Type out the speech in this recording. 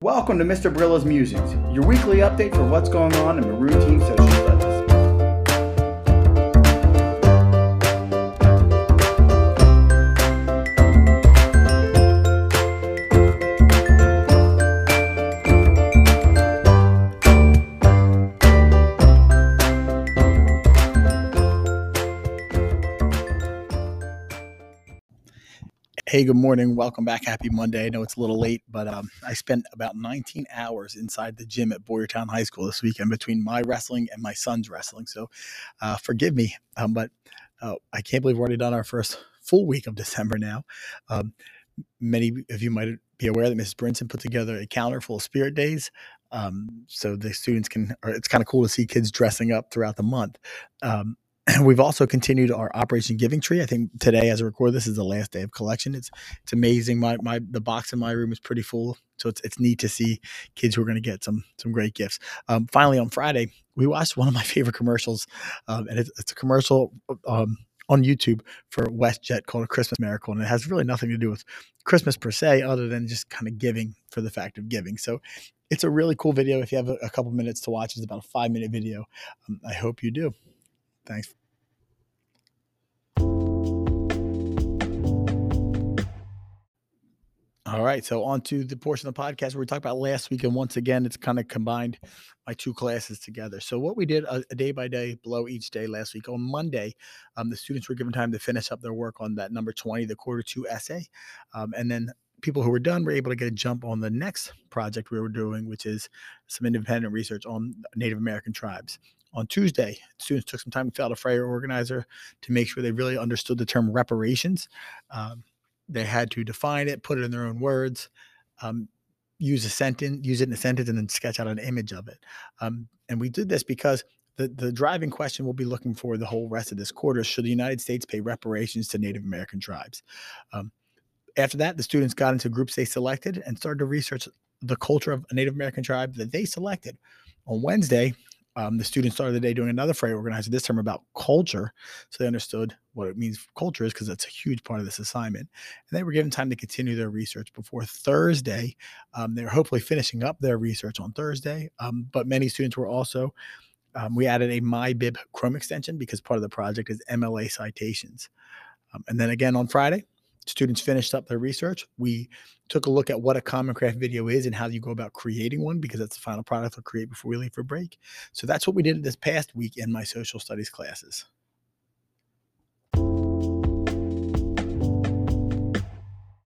Welcome to Mr. Brilla's Musings, your weekly update for what's going on in Maroon Team Social Studies. Hey, good morning. Welcome back. Happy Monday. I know it's a little late, but um, I spent about 19 hours inside the gym at Boyertown High School this weekend between my wrestling and my son's wrestling. So uh, forgive me, um, but uh, I can't believe we're already done our first full week of December now. Um, many of you might be aware that Mrs. Brinson put together a calendar full of spirit days. Um, so the students can, it's kind of cool to see kids dressing up throughout the month. We've also continued our Operation Giving Tree. I think today, as I record this, is the last day of collection. It's it's amazing. My my the box in my room is pretty full, so it's it's neat to see kids who are going to get some some great gifts. Um, finally, on Friday, we watched one of my favorite commercials, um, and it's, it's, a commercial. Um, on YouTube for WestJet called a Christmas Miracle, and it has really nothing to do with Christmas per se, other than just kind of giving for the fact of giving. So, it's a really cool video. If you have a, a couple minutes to watch, it's about a five minute video. Um, I hope you do. Thanks. All right, so on to the portion of the podcast where we talked about last week, and once again, it's kind of combined my two classes together. So what we did a, uh, a day by day, below each day last week on Monday, um, the students were given time to finish up their work on that number twenty, the quarter two essay, um, and then people who were done were able to get a jump on the next project we were doing, which is some independent research on Native American tribes. On Tuesday, students took some time to fill out a Frayer organizer to make sure they really understood the term reparations. Um, they had to define it, put it in their own words, um, use a sentence, use it in a sentence, and then sketch out an image of it. Um, and we did this because the, the driving question we'll be looking for the whole rest of this quarter should the United States pay reparations to Native American tribes? Um, after that, the students got into groups they selected and started to research the culture of a Native American tribe that they selected. On Wednesday, um, the students started the day doing another Frayer organizer, this time about culture. So they understood what it means culture is because that's a huge part of this assignment. And they were given time to continue their research before Thursday. Um, they were hopefully finishing up their research on Thursday. Um, but many students were also, um, we added a MyBib Chrome extension because part of the project is MLA citations. Um, and then again on Friday, students finished up their research. We took a look at what a Common Craft video is and how you go about creating one because that's the final product we'll create before we leave for break. So that's what we did this past week in my social studies classes.